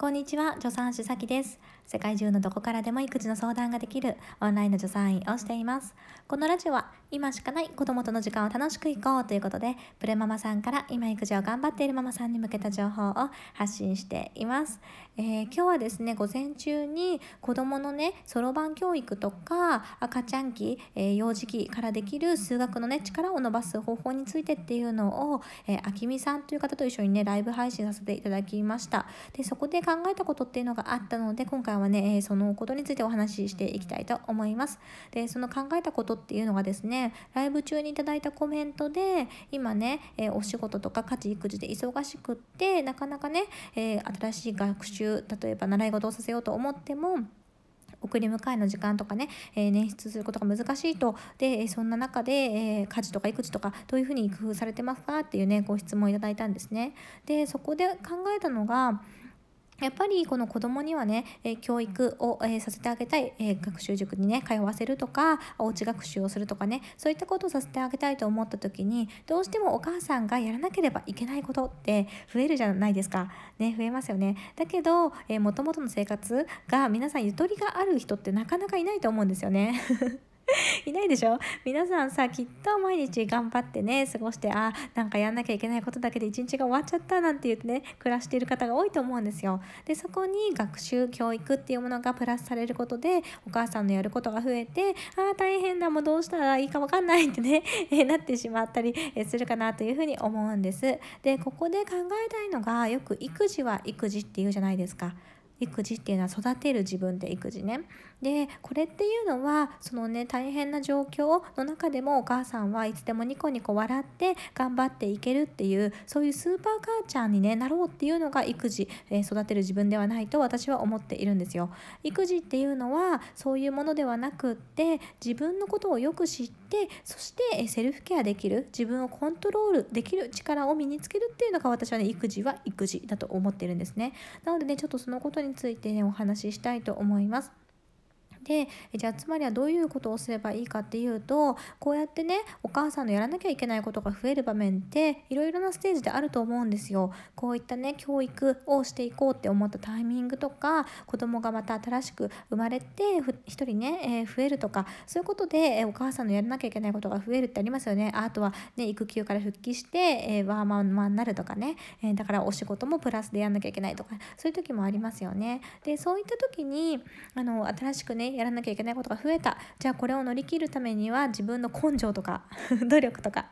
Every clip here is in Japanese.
こんにちは、助産師さきです。世界中のどこからでも育児の相談ができるオンラインの助産院をしています。このラジオは今しかない子供との時間を楽しくいこうということで、プレママさんから今育児を頑張っているママさんに向けた情報を発信しています。えー、今日はですね、午前中に子供のね、そろばん教育とか赤ちゃん期、えー、幼児期からできる数学のね、力を伸ばす方法についてっていうのを、えー、あきみさんという方と一緒にね、ライブ配信させていただきました。で、そこで考えたことっていうのがあったので、今回はね、えそのことについてお話ししていきたいと思います。で、その考えたことっていうのがですね、ライブ中にいただいたコメントで、今ね、えお仕事とか家事育児で忙しくって、なかなかね、え新しい学習、例えば習い事をさせようと思っても、送り迎えの時間とかね、えー、捻出することが難しいと。で、そんな中で、えー、家事とか育児とかどういうふうに工夫されてますかっていうね、ご質問いただいたんですね。で、そこで考えたのが、やっぱりこの子供にはね、え教育を、えさせてあげたい、え学習塾にね、通わせるとか、おうち学習をするとかね、そういったことをさせてあげたいと思った時に、どうしてもお母さんがやらなければいけないことって増えるじゃないですか。ね、増えますよね。だけど、えー、元々の生活が皆さんゆとりがある人ってなかなかいないと思うんですよね。いないでしょ？皆さんさきっと毎日頑張ってね過ごしてあなんかやんなきゃいけないことだけで一日が終わっちゃったなんて言ってね暮らしている方が多いと思うんですよ。でそこに学習教育っていうものがプラスされることでお母さんのやることが増えてああ大変だもうどうしたらいいか分かんないってね、えなってしまったりするかなというふうに思うんです。でここで考えたいのがよく育児は育児っていうじゃないですか。育児っていうのは育てる自分で育児ね。でこれっていうのはそのね大変な状況の中でもお母さんはいつでもニコニコ笑って頑張っていけるっていうそういうスーパー母ちゃんに、ね、なろうっていうのが育児、えー、育てる自分ではないと私は思っているんですよ。育児っていうのはそういうものではなくって自分のことをよく知ってそしてセルフケアできる自分をコントロールできる力を身につけるっていうのが私はね育児は育児だと思ってるんですね。なのでねちょっとそのことについてねお話ししたいと思います。でじゃあつまりはどういうことをすればいいかっていうとこうやってねお母さんのやらなきゃいけないことが増える場面っていろいろなステージであると思うんですよ。こういったね教育をしていこうって思ったタイミングとか子供がまた新しく生まれて1人ね、えー、増えるとかそういうことで、えお母さんのやらなきゃいけないことが増えるってありますよね。あとはね育休から復帰して、えー、ワーマンマンになるとかね、え、だからお仕事もプラスでやんなきゃいけないとかそういう時もありますよね。でそういった時にあの新しくねやらなきゃいけないことが増えた。じゃあこれを乗り切るためには自分の根性とか 努力とか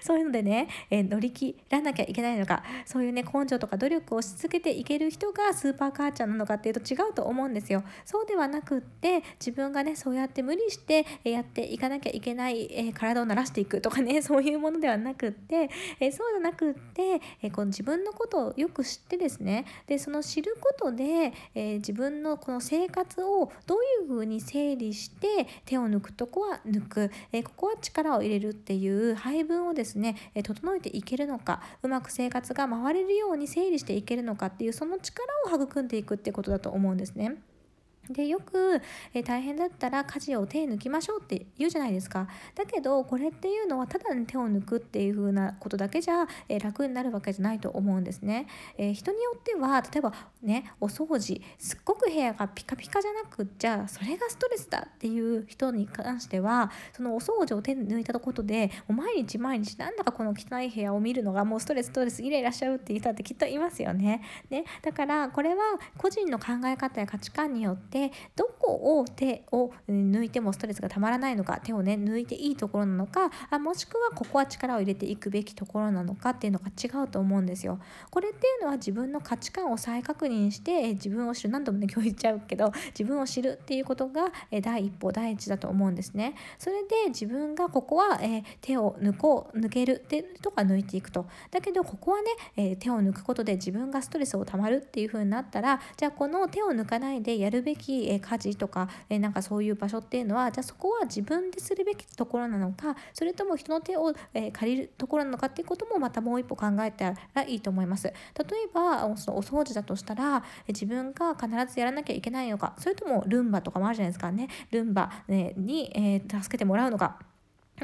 そういうのでね、えー、乗り切らなきゃいけないのかそういうね根性とか努力をし続けていける人がスーパー母ちゃんなのかっていうと違うと思うんですよ。そうではなくって自分がねそうやって無理してやっていかなきゃいけない、えー、体を慣らしていくとかね そういうものではなくって、えー、そうじゃなくって、えこの自分のことをよく知ってですねでその知ることで、え自分のこの生活をどういうふうにに整理して手を抜くとこは抜く、えここは力を入れるっていう配分をですね、え整えていけるのかうまく生活が回れるように整理していけるのかっていうその力を育んでいくってことだと思うんですね。でよく、え大変だったら家事を手抜きましょうって言うじゃないですか。だけどこれっていうのはただに手を抜くっていう風なことだけじゃ、え楽になるわけじゃないと思うんですね、えー、人によっては例えばねお掃除すっごく部屋がピカピカじゃなくじゃあそれがストレスだっていう人に関してはそのお掃除を手抜いたことでもう毎日毎日なんだかこの汚い部屋を見るのがもうストレスストレスイライラしちゃうっていう人ってきっといますよね。ねだからこれは個人の考え方や価値観によってでどこを手を抜いてもストレスがたまらないのか手をね抜いていいところなのかあもしくはここは力を入れていくべきところなのかっていうのが違うと思うんですよ。これっていうのは自分の価値観を再確認して自分を知る何度もね今日言っちゃうけど 自分を知るっていうことが第一歩第一だと思うんですね。それで自分がここは、え手を抜こう抜けるってとか抜いていくと。だけどここはね、え手を抜くことで自分がストレスをたまるっていう風になったらじゃあこの手を抜かないでやるべきき、え家事とか、えなんかそういう場所っていうのはじゃあそこは自分でするべきところなのかそれとも人の手を、え借りるところなのかっていうこともまたもう一歩考えたらいいと思います。例えばそのお掃除だとしたら自分が必ずやらなきゃいけないのかそれともルンバとかもあるじゃないですかねルンバ、ね、に、え、助けてもらうのか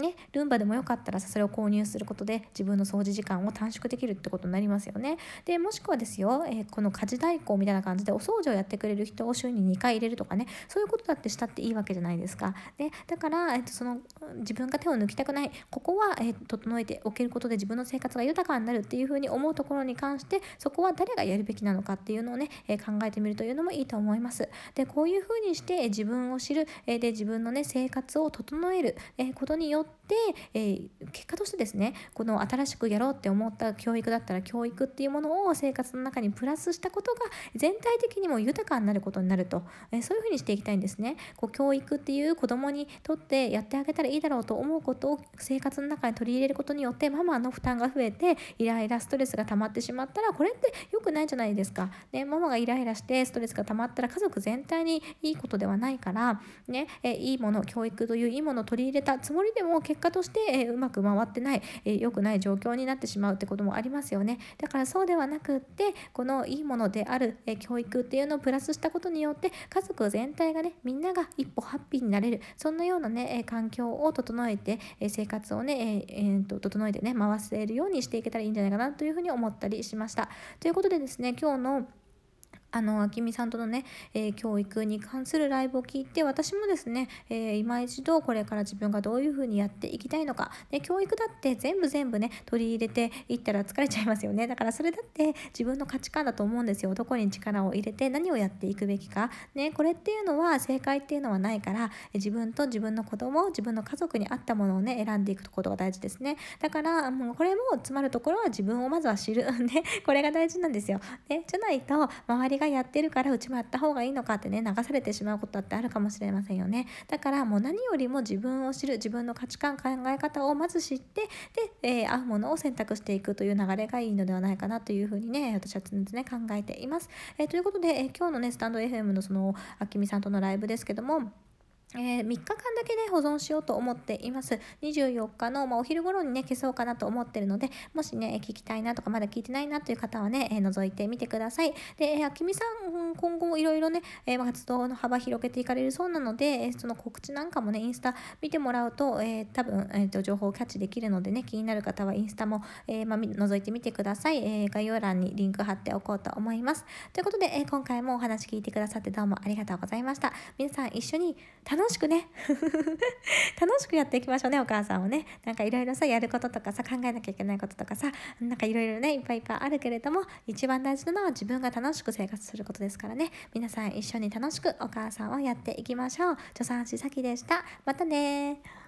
ね、ルンバでもよかったらそれを購入することで自分の掃除時間を短縮できるってことになりますよね。でもしくはですよ、えー、この家事代行みたいな感じでお掃除をやってくれる人を週に2回入れるとかねそういうことだってしたっていいわけじゃないですか。でだから、えー、とその自分が手を抜きたくないここは、えー、整えておけることで自分の生活が豊かになるっていうふうに思うところに関してそこは誰がやるべきなのかっていうのをね、え考えてみるというのもいいと思います。でこういうふうにして自分を知る、えで自分のね生活を整える、えことによって、えー、結果としてですねこの新しくやろうって思った教育だったら教育っていうものを生活の中にプラスしたことが全体的にも豊かになることになると、えー、そういうふうにしていきたいんですね。こう教育っていう子供にとってやってあげたらいいだろうと思うことを生活の中に取り入れることによってママの負担が増えてイライラストレスが溜まってしまったらこれって良くないじゃないですか、ね、ママがイライラしてストレスが溜まったら家族全体にいいことではないからね、えー、いいもの教育といういいものを取り入れたつもりでもも結果として、え、うまく回ってない、え、良くない状況になってしまうってこともありますよね。だからそうではなくってこのいいものである、え教育っていうのをプラスしたことによって家族全体がねみんなが一歩ハッピーになれるそんなようなね、え環境を整えて、え生活をね、えー、と整えてね回せるようにしていけたらいいんじゃないかなというふうに思ったりしました。ということでですね今日のあの、あきみさんとのね、えー、教育に関するライブを聞いて、私もですね、えー、今一度これから自分がどういうふうにやっていきたいのか、ね、教育だって全部全部ね、取り入れていったら疲れちゃいますよね。だからそれだって自分の価値観だと思うんですよ。どこに力を入れて何をやっていくべきか。ね、これっていうのは正解っていうのはないから、自分と自分の子供、自分の家族に合ったものをね、選んでいくことが大事ですね。だから、もうこれも詰まるところは自分をまずは知る。ね、これが大事なんですよ。ね、じゃないと、周りががやってるからうちもやった方がいいのかってね流されてしまうことだってあるかもしれませんよね。だからもう何よりも自分を知る自分の価値観考え方をまず知ってで、えー、合うものを選択していくという流れがいいのではないかなというふうにね私は常々ね考えています、えー、ということで、えー、今日のねスタンド FM のそのあきみさんとのライブですけどもえー、3日間だけね保存しようと思っています。24日の、まあ、お昼頃にね消そうかなと思ってるのでもしね聞きたいなとかまだ聞いてないなという方はね、えー、覗いてみてください。で、えー、あきみさん今後いろいろね、えー、活動の幅広げていかれるそうなので、え、その告知なんかもねインスタ見てもらうと、えー、多分、えーと、情報をキャッチできるのでね気になる方はインスタも、えまあ、覗いてみてください、え、概要欄にリンク貼っておこうと思います。ということで、え、今回もお話聞いてくださってどうもありがとうございました。皆さん一緒に楽しくね。楽しくやっていきましょうねお母さんをね。なんかいろいろさやることとかさ考えなきゃいけないこととかさなんかいろいろねいっぱいいっぱいあるけれども一番大事なのは自分が楽しく生活することですからね。皆さん一緒に楽しくお母さんをやっていきましょう。助産師さきでした。またね